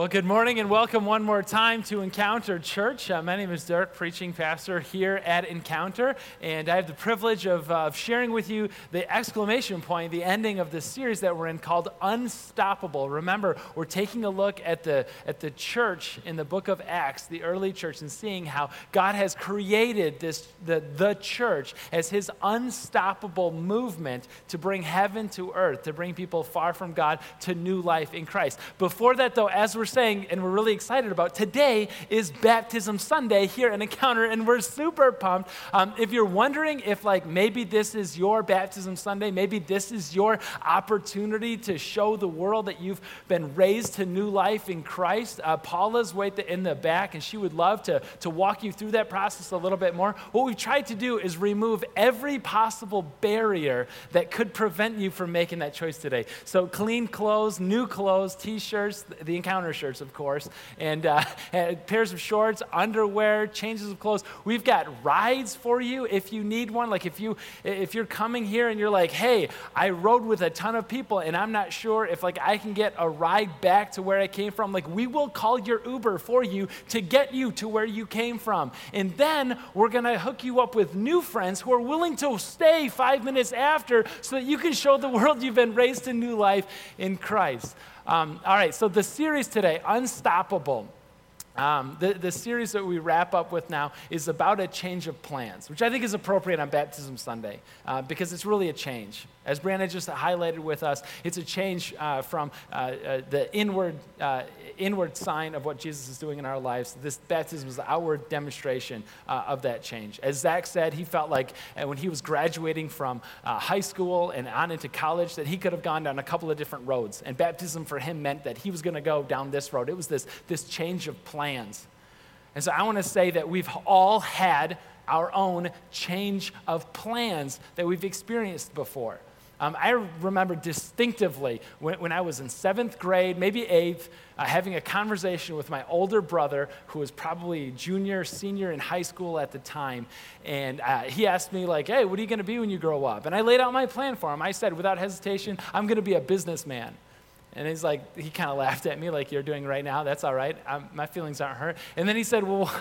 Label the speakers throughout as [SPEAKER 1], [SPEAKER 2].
[SPEAKER 1] Well, good morning and welcome one more time to Encounter Church. Uh, my name is Dirk, preaching pastor here at Encounter, and I have the privilege of, uh, sharing with you the exclamation point, the ending of this series that we're in called Unstoppable. Remember, we're taking a look at the, at the church in the book of Acts, the early church, and seeing how God has created this, the, the church as his unstoppable movement to bring heaven to earth, to bring people far from God to new life in Christ. Before that, though, as we're saying and we're really excited about, today is Baptism Sunday here at Encounter, and we're super pumped. Um, if you're wondering if, like, maybe this is your Baptism Sunday, maybe this is your opportunity to show the world that you've been raised to new life in Christ, uh, Paula's right in the back, and she would love to, to walk you through that process a little bit more. What we've tried to do is remove every possible barrier that could prevent you from making that choice today. So, clean clothes, new clothes, t shirts, the Encounter shirts, of course, and, uh, pairs of shorts, underwear, changes of clothes. We've got rides for you if you need one. Like if you if you're coming here and you're like, hey, I rode with a ton of people and I'm not sure if like I can get a ride back to where I came from. Like we will call your Uber for you to get you to where you came from, and then we're gonna hook you up with new friends who are willing to stay five minutes after so that you can show the world you've been raised to new life in Christ. Um, all right, so the series today, Unstoppable. Um, the, the series that we wrap up with now is about a change of plans, which I think is appropriate on Baptism Sunday uh, because it's really a change. As Brianna just highlighted with us, it's a change uh, from uh, uh the inward, uh, inward sign of what Jesus is doing in our lives. This baptism is the outward demonstration uh, of that change. As Zach said, he felt like when he was graduating from high school and on into college, that he could have gone down a couple of different roads. And baptism for him meant that he was going to go down this road. It was this, this change of plans. And so I want to say that we've all had our own change of plans that we've experienced before. Um, I remember distinctively when, when, I was in seventh grade, maybe eighth, uh, having a conversation with my older brother, who was probably junior, senior in high school at the time. And uh, he asked me, like, hey, what are you going to be when you grow up? And I laid out my plan for him. I said, without hesitation, I'm going to be a businessman. And he's like, he kind of laughed at me, like you're doing right now. That's all right. I'm, my feelings aren't hurt. And then he said, well,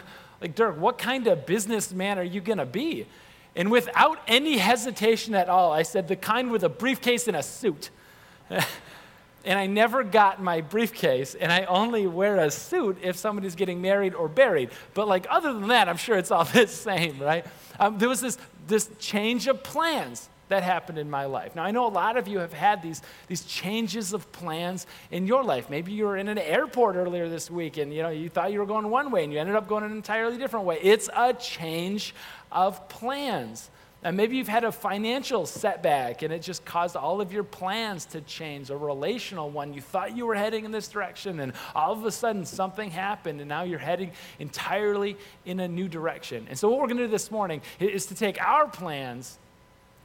[SPEAKER 1] like, Dirk, what kind of businessman are you going to be? And without any hesitation at all, I said, the kind with a briefcase and a suit. and I never got my briefcase, and I only wear a suit if somebody's getting married or buried. But, like, other than that, I'm sure it's all the same, right? Um, there was this, this change of plans that happened in my life. Now, I know a lot of you have had these, these changes of plans in your life. Maybe you were in an airport earlier this week and you know you thought you were going one way and you ended up going an entirely different way. It's a change of plans. And maybe you've had a financial setback and it just caused all of your plans to change, a relational one. You thought you were heading in this direction, and all of a sudden something happened, and now you're heading entirely in a new direction. And so, what we're going to do this morning is to take our plans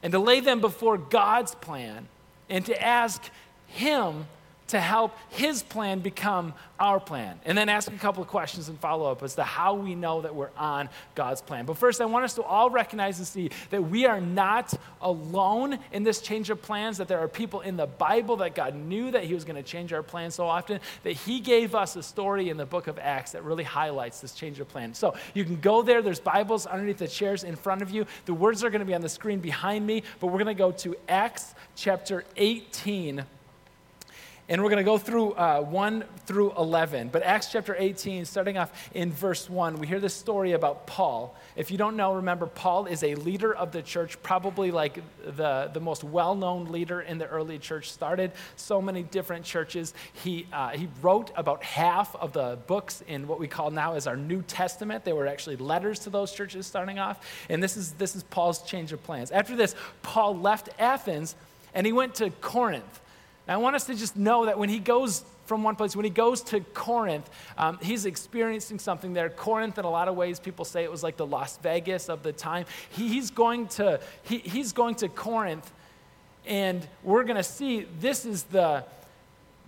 [SPEAKER 1] and to lay them before God's plan and to ask Him to help his plan become our plan. And then ask a couple of questions and follow up as to how we know that we're on God's plan. But first, I want us to all recognize and see that we are not alone in this change of plans, that there are people in the Bible that God knew that he was going to change our plan so often that he gave us a story in the book of Acts that really highlights this change of plan. So you can go there. There's Bibles underneath the chairs in front of you. The words are going to be on the screen behind me, but we're going to go to Acts chapter 18 and we're going to go through uh, 1 through 11. But Acts chapter 18, starting off in verse 1, we hear this story about Paul. If you don't know, remember, Paul is a leader of the church, probably like the, the most well known leader in the early church, started so many different churches. He, uh, he wrote about half of the books in what we call now as our New Testament. They were actually letters to those churches starting off. And this is, this is Paul's change of plans. After this, Paul left Athens and he went to Corinth. Now, I want us to just know that when he goes from one place, when he goes to Corinth, um, he's experiencing something there. Corinth, in a lot of ways, people say it was like the Las Vegas of the time. He, he's, going to, he, he's going to Corinth, and we're going to see this is the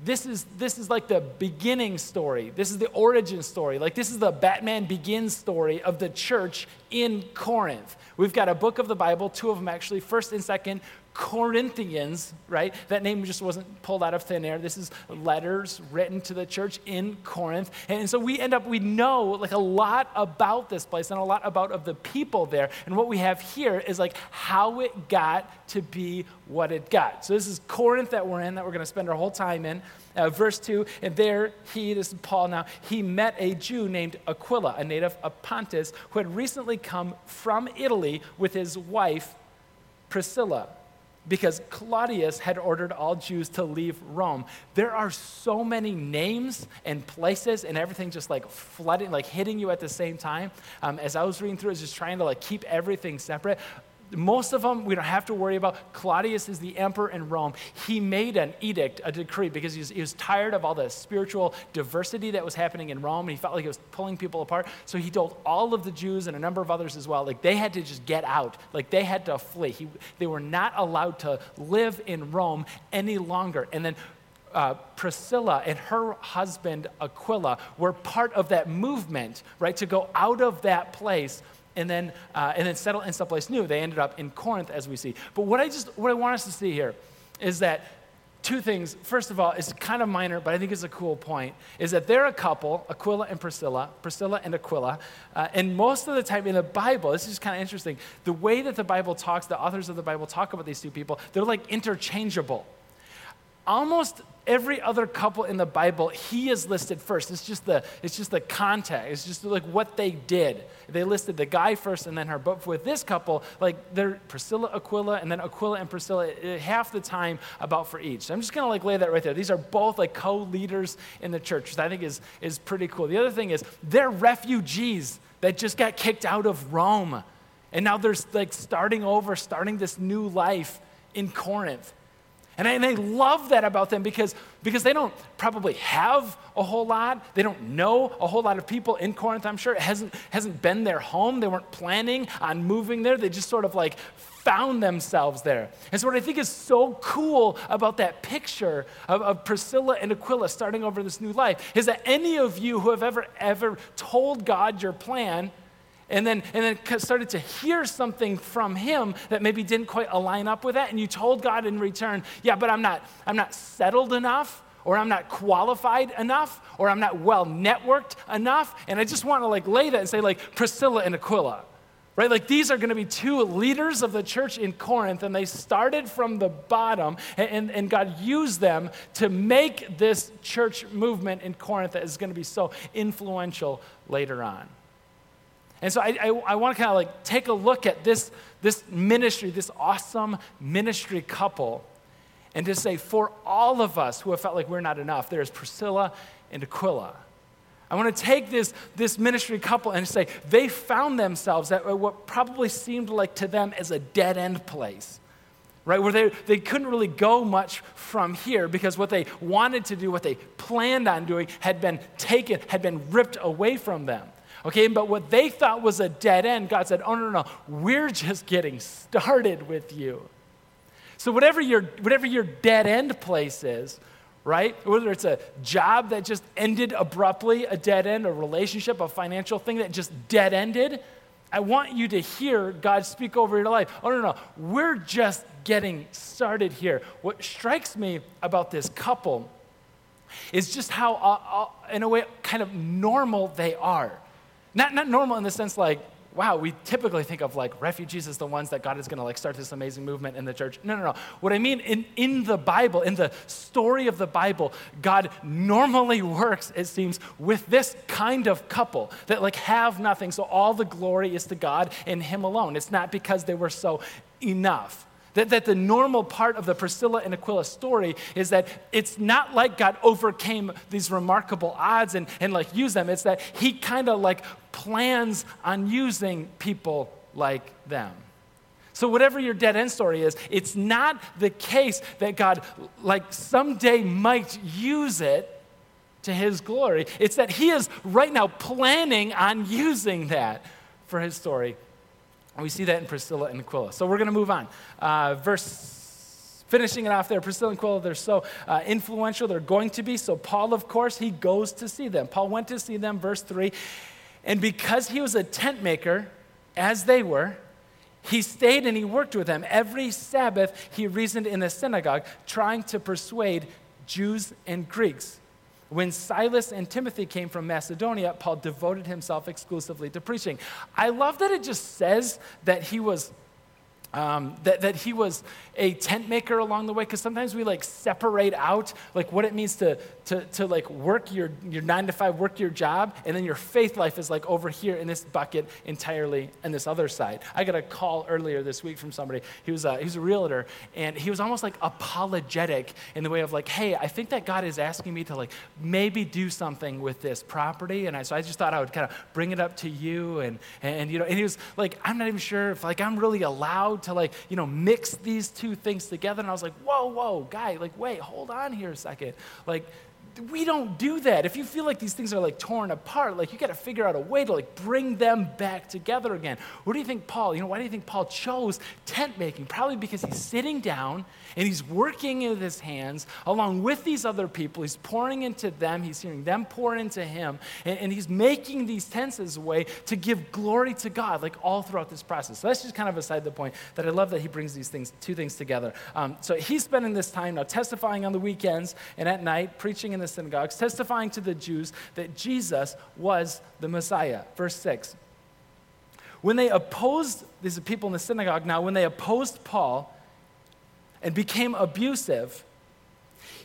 [SPEAKER 1] this is this is like the beginning story this is the origin story like this is the batman begins story of the church in corinth we've got a book of the bible two of them actually first and second Corinthians, right? That name just wasn't pulled out of thin air. This is letters written to the church in Corinth. And so we end up, we know like a lot about this place and a lot about of the people there. And what we have here is like how it got to be what it got. So this is Corinth that we're in, that we're going to spend our whole time in. Uh, verse 2, and there he, this is Paul now, he met a Jew named Aquila, a native of Pontus, who had recently come from Italy with his wife, Priscilla because Claudius had ordered all Jews to leave Rome. There are so many names and places and everything just like flooding, like hitting you at the same time. Um, as I was reading through, I was just trying to like keep everything separate most of them we don't have to worry about. Claudius is the emperor in Rome. He made an edict, a decree, because he was, he was, tired of all the spiritual diversity that was happening in Rome, and he felt like it was pulling people apart. So he told all of the Jews and a number of others as well, like they had to just get out, like they had to flee. He, they were not allowed to live in Rome any longer. And then uh, Priscilla and her husband Aquila were part of that movement, right, to go out of that place and then, uh, and then settle in someplace new. They ended up in Corinth, as we see. But what I just what I want us to see here is that two things. First of all, it's kind of minor, but I think it's a cool point. Is that they're a couple, Aquila and Priscilla, Priscilla and Aquila, uh, and most of the time in the Bible, this is just kind of interesting. The way that the Bible talks, the authors of the Bible talk about these two people, they're like interchangeable. Almost every other couple in the Bible, he is listed first. It's just the, it's just the context. It's just like what they did. They listed the guy first and then her. But with this couple, like they're Priscilla, Aquila, and then Aquila and Priscilla, eh, half the time about for each. So I'm just gonna like lay that right there. These are both like co-leaders in the church, which I think is, is pretty cool. The other thing is they're refugees that just got kicked out of Rome. And now they're like starting over, starting this new life in Corinth. And I, and I, love that about them because, because they don't probably have a whole lot. They don't know a whole lot of people in Corinth, I'm sure. It hasn't, hasn't been their home. They weren't planning on moving there. They just sort of like found themselves there. And so, what I think is so cool about that picture of, of Priscilla and Aquila starting over this new life is that any of you who have ever, ever told God your plan, and then, and then started to hear something from him that maybe didn't quite align up with that. And you told god in return yeah but i'm not i'm not settled enough or i'm not qualified enough or i'm not well networked enough. And i just want to like lay that and say like priscilla and aquila right? Like these are going to be two leaders of the church in corinth and they started from the bottom and, and, and god used them to make this church movement in corinth that is going to be so influential later on and so I, I, I want to kind of like take a look at this, this ministry, this awesome ministry couple, and to say, for all of us who have felt like we're not enough, there's Priscilla and Aquila. I want to take this, this ministry couple and say they found themselves at what probably seemed like to them as a dead end place, right? Where they, they couldn't really go much from here because what they wanted to do, what they planned on doing, had been taken, had been ripped away from them. Okay, but what they thought was a dead end, God said, Oh, no, no, no, we're just getting started with you. So, whatever your, whatever your dead end place is, right? Whether it's a job that just ended abruptly, a dead end, a relationship, a financial thing that just dead ended, I want you to hear God speak over your life. Oh, no, no, we're just getting started here. What strikes me about this couple is just how, uh, uh, in a way, kind of normal they are. Not, not normal in the sense like, wow, we typically think of like refugees as the ones that God is going to like start this amazing movement in the church. No, no, no. What I mean in, in the Bible, in the story of the Bible, God normally works, it seems, with this kind of couple that like have nothing. So all the glory is to God and Him alone. It's not because they were so enough. That, that the normal part of the Priscilla and Aquila story is that it's not like God overcame these remarkable odds and, and like used them. It's that he kind of like plans on using people like them. So, whatever your dead end story is, it's not the case that God, like, someday might use it to his glory. It's that he is right now planning on using that for his story and we see that in Priscilla and Aquila. So we're going to move on. Uh, verse, finishing it off there, Priscilla and Aquila, they're so uh, influential. They're going to be. So Paul, of course, he goes to see them. Paul went to see them, verse 3. And because he was a tent maker, as they were, He stayed and he worked with them. Every Sabbath, he reasoned in the synagogue, trying to persuade Jews and Greeks. When Silas and Timothy came from Macedonia, Paul devoted himself exclusively to preaching. I love that it just says that he was um, that, that he was a tent maker along the way because sometimes we like separate out like what it means to, to, to like work your, your nine to five work your job and then your faith life is like over here in this bucket entirely and this other side i got a call earlier this week from somebody he was a, he was a realtor and he was almost like apologetic in the way of like hey i think that god is asking me to like maybe do something with this property and I, so i just thought i would kind of bring it up to you and, and you know and he was like i'm not even sure if like i'm really allowed to like, you know, mix these two things together. And I was like, whoa, whoa, guy, like, wait, hold on here a second. Like, we don't do that. If you feel like these things are like torn apart, like you got to figure out a way to like bring them back together again. What do you think Paul, you know, why do you think Paul chose tent making? Probably because he's sitting down and he's working with his hands along with these other people. He's pouring into them, he's hearing them pour into him, and, and he's making these tents as a way to give glory to God, like all throughout this process. So that's just kind of aside the point that I love that he brings these things, two things together. Um, so he's spending this time now testifying on the weekends and at night, preaching in the synagogues, testifying to the Jews that Jesus was the Messiah. Verse 6. When they opposed, these are people in the synagogue now, when they opposed Paul, and became abusive,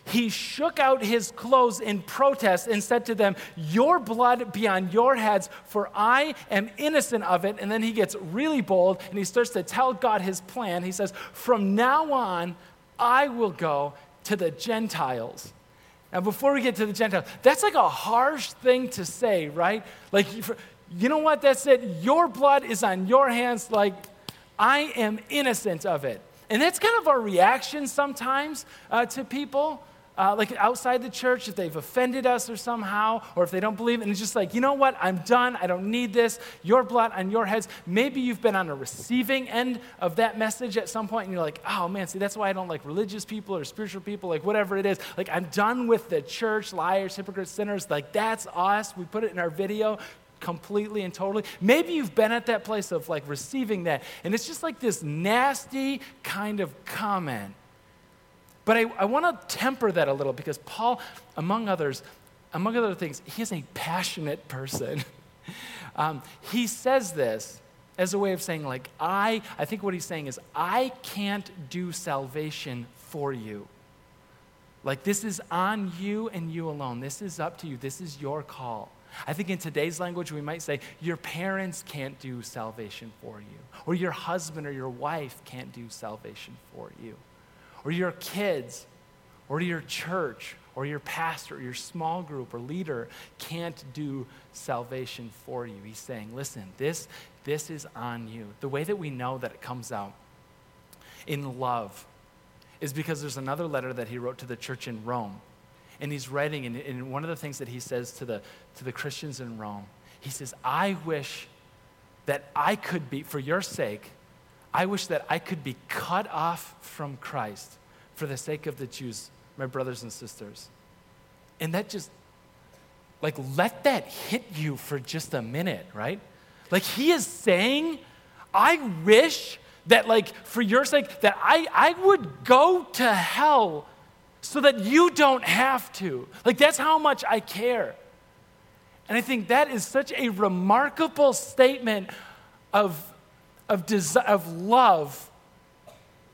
[SPEAKER 1] he shook out his clothes in protest and said to them, Your blood be on your heads, for I am innocent of it. And then he gets really bold and he starts to tell God his plan. He says, From now on, I will go to the Gentiles. Now, before we get to the Gentiles, that's like a harsh thing to say, right? Like, you know what? That's it. Your blood is on your hands. Like, I am innocent of it. And that's kind of our reaction sometimes uh, to people. Uh, like outside the church, if they've offended us or somehow, or if they don't believe, and it's just like, you know what, I'm done, I don't need this, your blood on your heads. Maybe you've been on a receiving end of that message at some point, and you're like, oh man, see, that's why I don't like religious people or spiritual people, like whatever it is. Like, I'm done with the church, liars, hypocrites, sinners. Like, that's us. We put it in our video completely and totally. Maybe you've been at that place of like receiving that, and it's just like this nasty kind of comment. But I, I want to temper that a little because Paul, among others, among other things, he is a passionate person. um, he says this as a way of saying, like, I, I think what he's saying is, I can't do salvation for you. Like, this is on you and you alone. This is up to you. This is your call. I think in today's language, we might say, your parents can't do salvation for you, or your husband or your wife can't do salvation for you, or your kids, or your church, or your pastor, or your small group or leader can't do salvation for you. He's saying, listen, this, this is on you. The way that we know that it comes out in love is because there's another letter that he wrote to the church in Rome and he's writing, and, and one of the things that he says to the, to the Christians in Rome, he says, I wish that I could be, for your sake, I wish that I could be cut off from Christ for the sake of the Jews, my brothers and sisters. And that just, like, let that hit you for just a minute, right? Like, he is saying, I wish that, like, for your sake, that I, I would go to hell so that you don't have to. Like, that's how much I care. And I think that is such a remarkable statement of, of, of love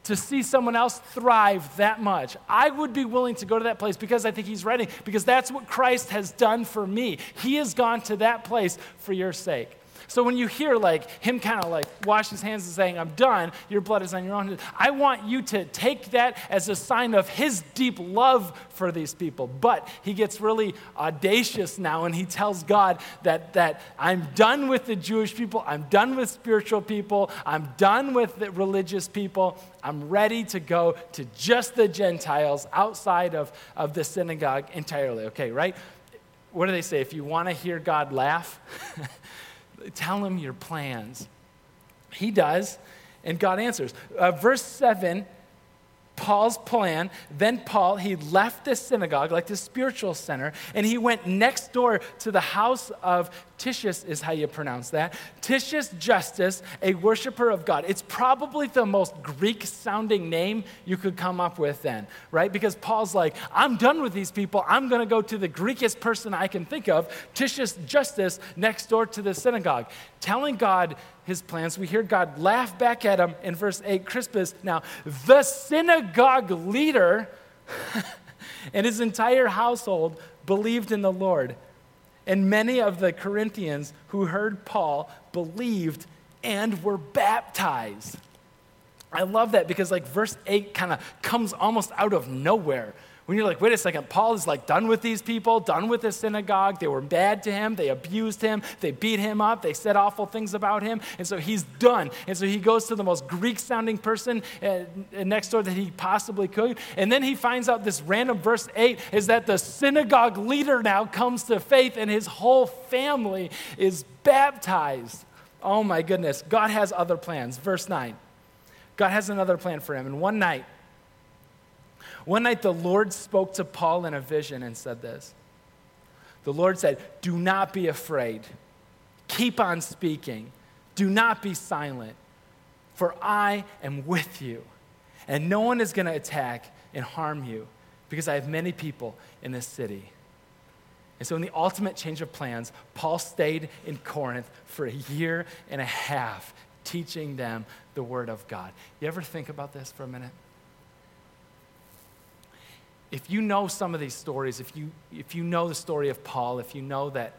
[SPEAKER 1] to see someone else thrive that much. I would be willing to go to that place because I think he's ready, because that's what Christ has done for me. He has gone to that place for your sake. So when you hear like him kind of like wash his hands and saying, I'm done, your blood is on your own, I want you to take that as a sign of his deep love for these people. But he gets really audacious now and he tells God that, that I'm done with the Jewish people, I'm done with spiritual people, I'm done with the religious people. I'm ready to go to just the Gentiles outside of, of the synagogue entirely. Okay, right? What do they say? If you want to hear God laugh, Tell him your plans. He does, and God answers. Uh, verse 7 Paul's plan. Then Paul, he left the synagogue, like the spiritual center, and he went next door to the house of Titius is how you pronounce that. Titius Justus, a worshiper of God. It's probably the most Greek sounding name you could come up with then, right? Because Paul's like, I'm done with these people. I'm going to go to the Greekest person I can think of, Titius Justus, next door to the synagogue, telling God his plans. We hear God laugh back at him in verse 8. Crispus, now, the synagogue leader and his entire household believed in the Lord. And many of the Corinthians who heard Paul believed and were baptized. I love that because, like, verse 8 kind of comes almost out of nowhere when you're like, wait a second, Paul is like done with these people, done with the synagogue. They were bad to him. They abused him. They beat him up. They said awful things about him. And so he's done. And so he goes to the most Greek sounding person uh, next door that he possibly could. And then he finds out this random verse 8 is that the synagogue leader now comes to faith and his whole family is baptized. Oh my goodness. God has other plans. Verse 9. God has another plan for him. And one night, one night, the Lord spoke to Paul in a vision and said this The Lord said, Do not be afraid. Keep on speaking. Do not be silent, for I am with you. And no one is going to attack and harm you because I have many people in this city. And so, in the ultimate change of plans, Paul stayed in Corinth for a year and a half, teaching them the Word of God. You ever think about this for a minute? If you know some of these stories, if you, if you know the story of Paul, if you know that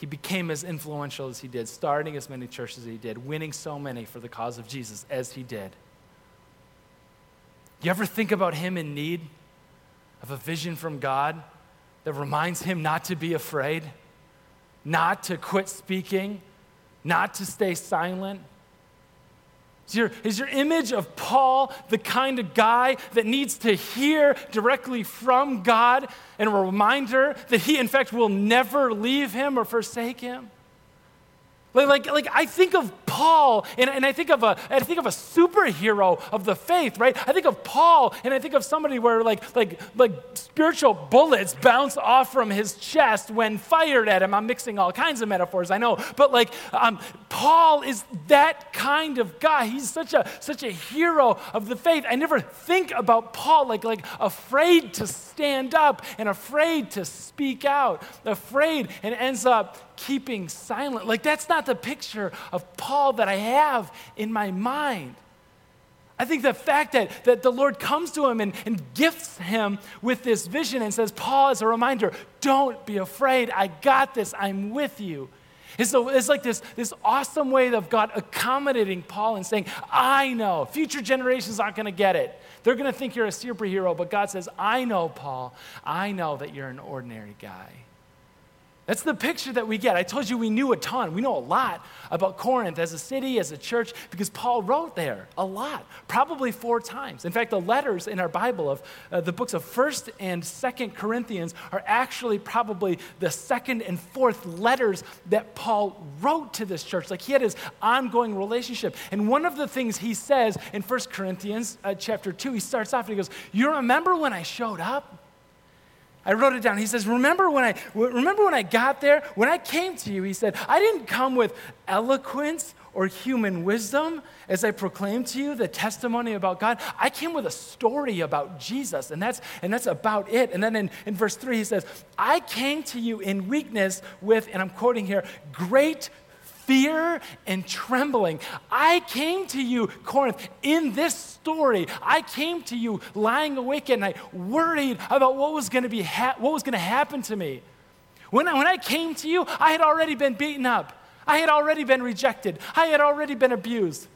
[SPEAKER 1] he became as influential as he did, starting as many churches as he did, winning so many for the cause of Jesus as he did, you ever think about him in need of a vision from God that reminds him not to be afraid, not to quit speaking, not to stay silent? Is your, is your image of Paul the kind of guy that needs to hear directly from God and a reminder that he, in fact, will never leave him or forsake him? Like, like, like I think of Paul and, and I think of a I think of a superhero of the faith, right? I think of Paul and I think of somebody where like like like spiritual bullets bounce off from his chest when fired at him. I'm mixing all kinds of metaphors, I know, but like um, Paul is that kind of guy. He's such a such a hero of the faith. I never think about Paul like like afraid to stand up and afraid to speak out, afraid and ends up keeping silent. Like, that's not the picture of Paul that I have in my mind. I think the fact that, that the Lord comes to him and, and gifts him with this vision and says, Paul, as a reminder, don't be afraid. I got this. I'm with you. And so it's like this, this awesome way of God accommodating Paul and saying, I know, future generations aren't going to get it. They're going to think you're a superhero, but God says, I know, Paul, I know that you're an ordinary guy. That's the picture that we get. I told you we knew a ton. We know a lot about Corinth as a city, as a church, because Paul wrote there a lot, probably four times. In fact, the letters in our Bible of uh, the books of 1st and 2nd Corinthians are actually probably the second and fourth letters that Paul wrote to this church. Like he had his ongoing relationship. And one of the things he says in 1st Corinthians uh, chapter 2, he starts off and he goes, You remember when I showed up? I wrote it down. He says, remember when, I, remember when I got there? When I came to you, he said, I didn't come with eloquence or human wisdom as I proclaimed to you the testimony about God. I came with a story about Jesus, and that's, and that's about it. And then in, in verse 3, he says, I came to you in weakness with, and I'm quoting here, great fear and trembling. I came to you, Corinth, in this story. I came to you lying awake at night, worried about what was going to be ha- what was going to happen to me. When I, when I came to you, I had already been beaten up. I had already been rejected. I had already been abused.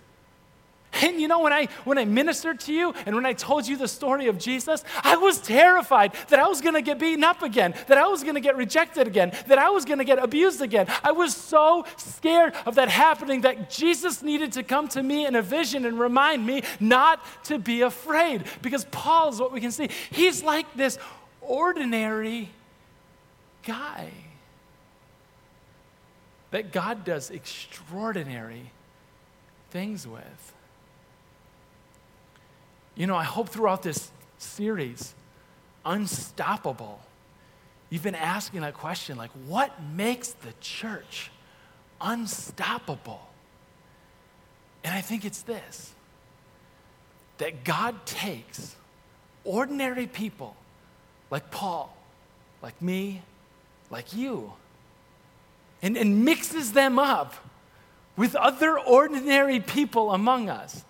[SPEAKER 1] And you know, when I, when I ministered to you and when I told you the story of Jesus, I was terrified that I was going to get beaten up again, that I was going to get rejected again, that I was going to get abused again. I was so scared of that happening that Jesus needed to come to me in a vision and remind me not to be afraid. Because Paul is what we can see. He's like this ordinary guy that God does extraordinary things with. You know, I hope throughout this series, Unstoppable, you've been asking that question like, what makes the church unstoppable? And I think it's this that God takes ordinary people like Paul, like me, like you, and, and mixes them up with other ordinary people among us.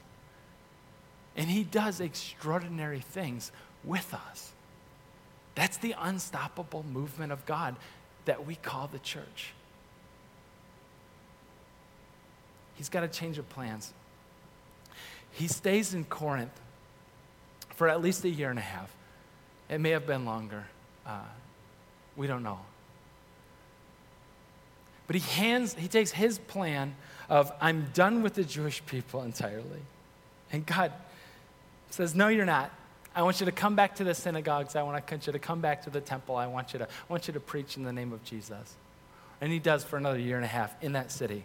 [SPEAKER 1] And he does extraordinary things with us. That's the unstoppable movement of God that we call the church. He's got a change of plans. He stays in Corinth for at least a year and a half. It may have been longer. Uh, we don't know. But he hands, he takes his plan of, I'm done with the Jewish people entirely. And God says, No, you're not. I want you to come back to the synagogues. I want you to come back to the temple. I want you to, I want you to preach in the name of Jesus. And he does for another year and a half in that city.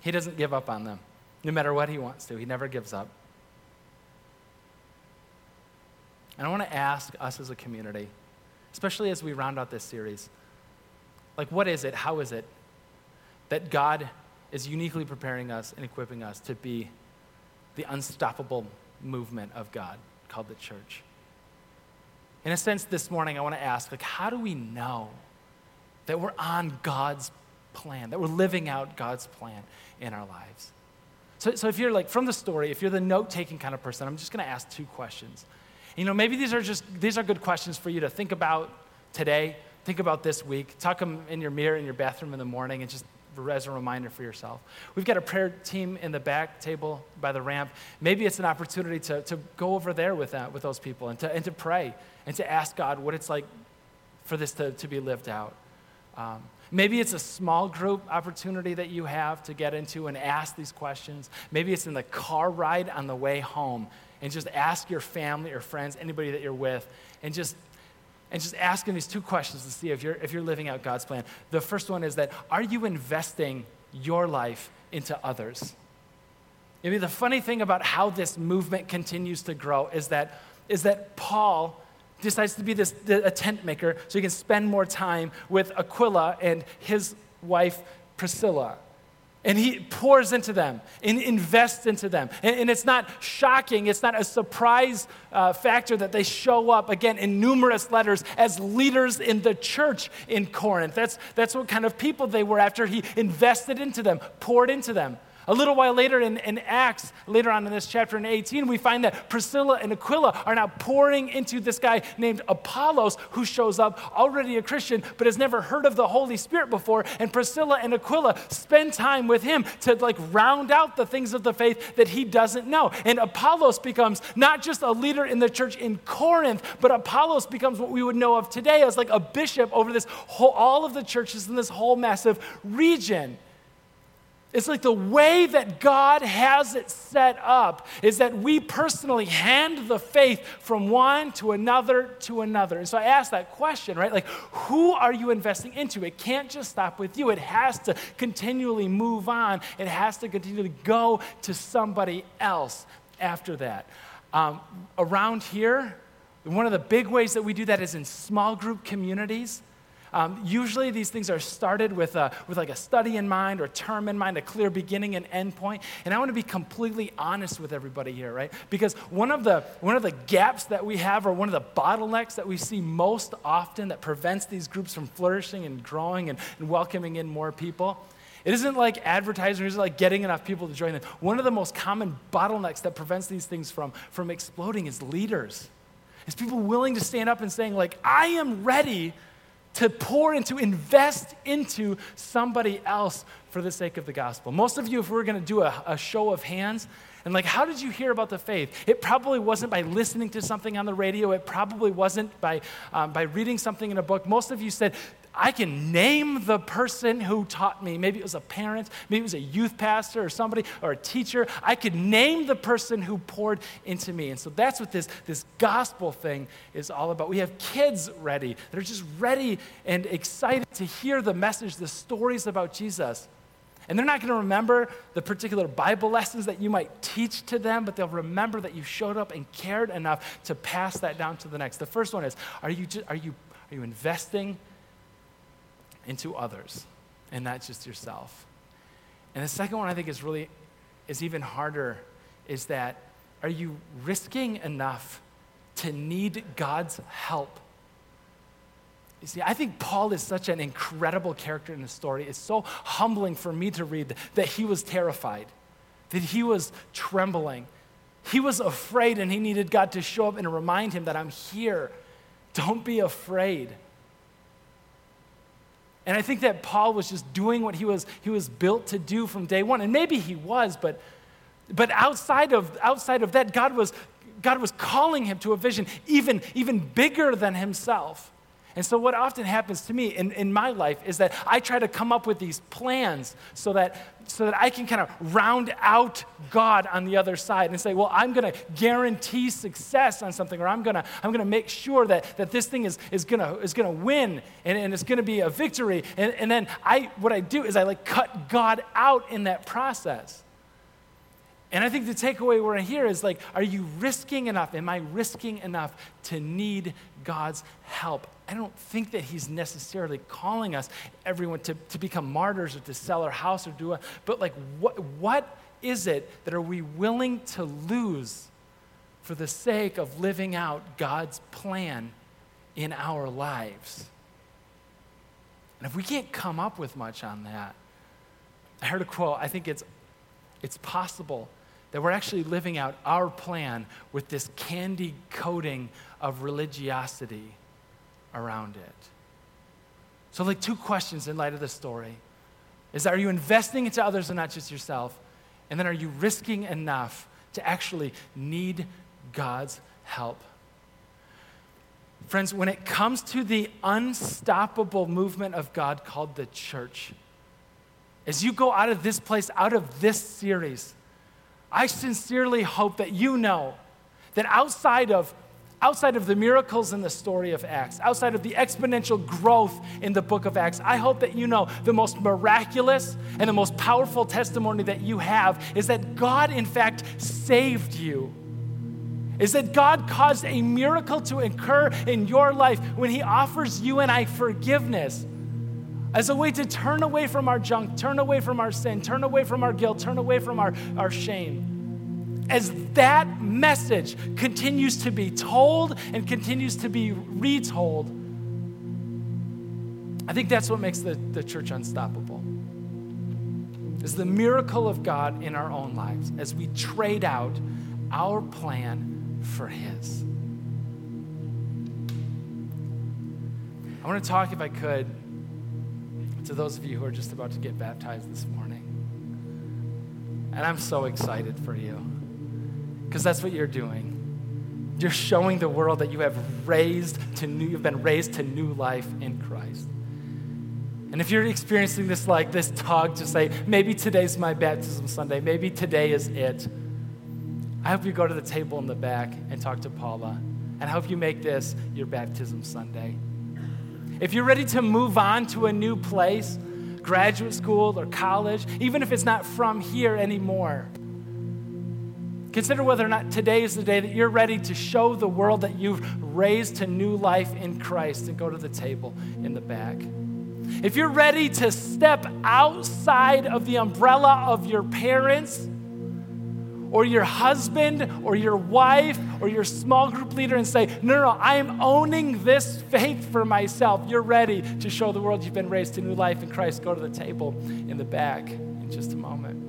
[SPEAKER 1] He doesn't give up on them, no matter what he wants to. He never gives up. And I want to ask us as a community, especially as we round out this series, like, what is it? How is it that God is uniquely preparing us and equipping us to be the unstoppable movement of God called the church? In a sense, this morning, I want to ask, like, how do we know that we're on God's plan, that we're living out God's plan in our lives? So, so if you're like from the story, if you're the note taking kind of person, I'm just going to ask two questions. You know, maybe these are just these are good questions for you to think about today, think about this week, tuck them in your mirror in your bathroom in the morning, and just as a reminder for yourself. We've got a prayer team in the back table by the ramp. Maybe it's an opportunity to, to go over there with, that, with those people and to, and to pray and to ask God what it's like for this to, to be lived out. Um, maybe it's a small group opportunity that you have to get into and ask these questions. Maybe it's in the car ride on the way home and just ask your family or friends, anybody that you're with, and just and just asking these two questions to see if you're if you're living out God's plan. The first one is that are you investing your life into others? Maybe the funny thing about how this movement continues to grow is that is that Paul decides to be this a tent maker so he can spend more time with Aquila and his wife Priscilla and he pours into them and invests into them. And, and it's not shocking, it's not a surprise uh, factor that they show up again in numerous letters as leaders in the church in Corinth. That's, that's what kind of people they were after he invested into them, poured into them. A little while later in, in, Acts, later on in this chapter in 18, we find that Priscilla and Aquila are now pouring into this guy named Apollos, who shows up already a Christian, but has never heard of the Holy Spirit before. And Priscilla and Aquila spend time with him to like round out the things of the faith that he doesn't know. And Apollos becomes not just a leader in the church in Corinth, but Apollos becomes what we would know of today as like a bishop over this whole, all of the churches in this whole massive region. It's like the way that God has it set up is that we personally hand the faith from one to another to another. And so I ask that question, right? Like, who are you investing into? It can't just stop with you, it has to continually move on, it has to continually go to somebody else after that. Um, around here, one of the big ways that we do that is in small group communities. Um, usually these things are started with, a, with like a study in mind or term in mind, a clear beginning and end point. And I want to be completely honest with everybody here, right? Because one of the, one of the gaps that we have or one of the bottlenecks that we see most often that prevents these groups from flourishing and growing and, and welcoming in more people it isn't like advertising, it isn't like getting enough people to join them. One of the most common bottlenecks that prevents these things from, from exploding is leaders. Is people willing to stand up and saying, like, I am ready to pour into, invest into somebody else for the sake of the gospel. Most of you, if we are going to do a, a show of hands, and like, how did you hear about the faith? It probably wasn't by listening to something on the radio. It probably wasn't by, um, by reading something in a book. Most of you said, I can name the person who taught me. Maybe it was a parent, maybe it was a youth pastor or somebody or a teacher. I could name the person who poured into me. And so that's what this, this gospel thing is all about. We have kids ready. They're just ready and excited to hear the message, the stories about Jesus. And they're not going to remember the particular Bible lessons that you might teach to them, but they'll remember that you showed up and cared enough to pass that down to the next. The first one is Are you, just, are you, are you investing into others and not just yourself. And the second one I think is really is even harder is that are you risking enough to need God's help? You see, I think Paul is such an incredible character in the story. It's so humbling for me to read that he was terrified, that he was trembling. He was afraid, and he needed God to show up and remind him that I'm here. Don't be afraid. And I think that Paul was just doing what he was, he was built to do from day one. And maybe he was, but, but outside, of, outside of that, God was, God was calling him to a vision even, even bigger than himself. And so, what often happens to me in, in my life is that I try to come up with these plans so that, so that I can kind of round out God on the other side and say, well, I'm going to guarantee success on something, or I'm going to I'm gonna make sure that, that this thing is, is going to is gonna win and, and it's going to be a victory. And, and then I, what I do is I like cut God out in that process. And I think the takeaway we're here is like, are you risking enough? Am I risking enough to need God's help? I don't think that he's necessarily calling us, everyone, to, to become martyrs or to sell our house or do a, But like, what, what is it that are we willing to lose for the sake of living out God's plan in our lives? And if we can't come up with much on that, I heard a quote, I think it's, it's possible that we're actually living out our plan with this candy coating of religiosity around it. So, like, two questions in light of the story is are you investing into others and not just yourself? And then are you risking enough to actually need God's help? Friends, when it comes to the unstoppable movement of God called the church, as you go out of this place, out of this series, I sincerely hope that you know that outside of outside of the miracles in the story of Acts, outside of the exponential growth in the book of Acts, I hope that you know the most miraculous and the most powerful testimony that you have is that God, in fact, saved you. Is that God caused a miracle to occur in your life when He offers you and I forgiveness as a way to turn away from our junk, turn away from our sin, turn away from our guilt, turn away from our, our shame as that message continues to be told and continues to be retold, I think that's what makes the, the church unstoppable. Is the miracle of God in our own lives as we trade out our plan for His. I want to talk, if I could, to those of you who are just about to get baptized this morning. And I'm so excited for you because that's what you're doing. You're showing the world that you have raised to new, you've been raised to new life in Christ. And if you're experiencing this like this tug to say, maybe today's my baptism Sunday, maybe today is it, I hope you go to the table in the back and talk to Paula. And I hope you make this your baptism Sunday. If you're ready to move on to a new place, graduate school or college, even if it's not from here anymore, Consider whether or not today is the day that you're ready to show the world that you've raised to new life in Christ and go to the table in the back. If you're ready to step outside of the umbrella of your parents, or your husband or your wife or your small group leader and say, No, no, I am owning this faith for myself. You're ready to show the world you've been raised to new life in Christ. Go to the table in the back in just a moment.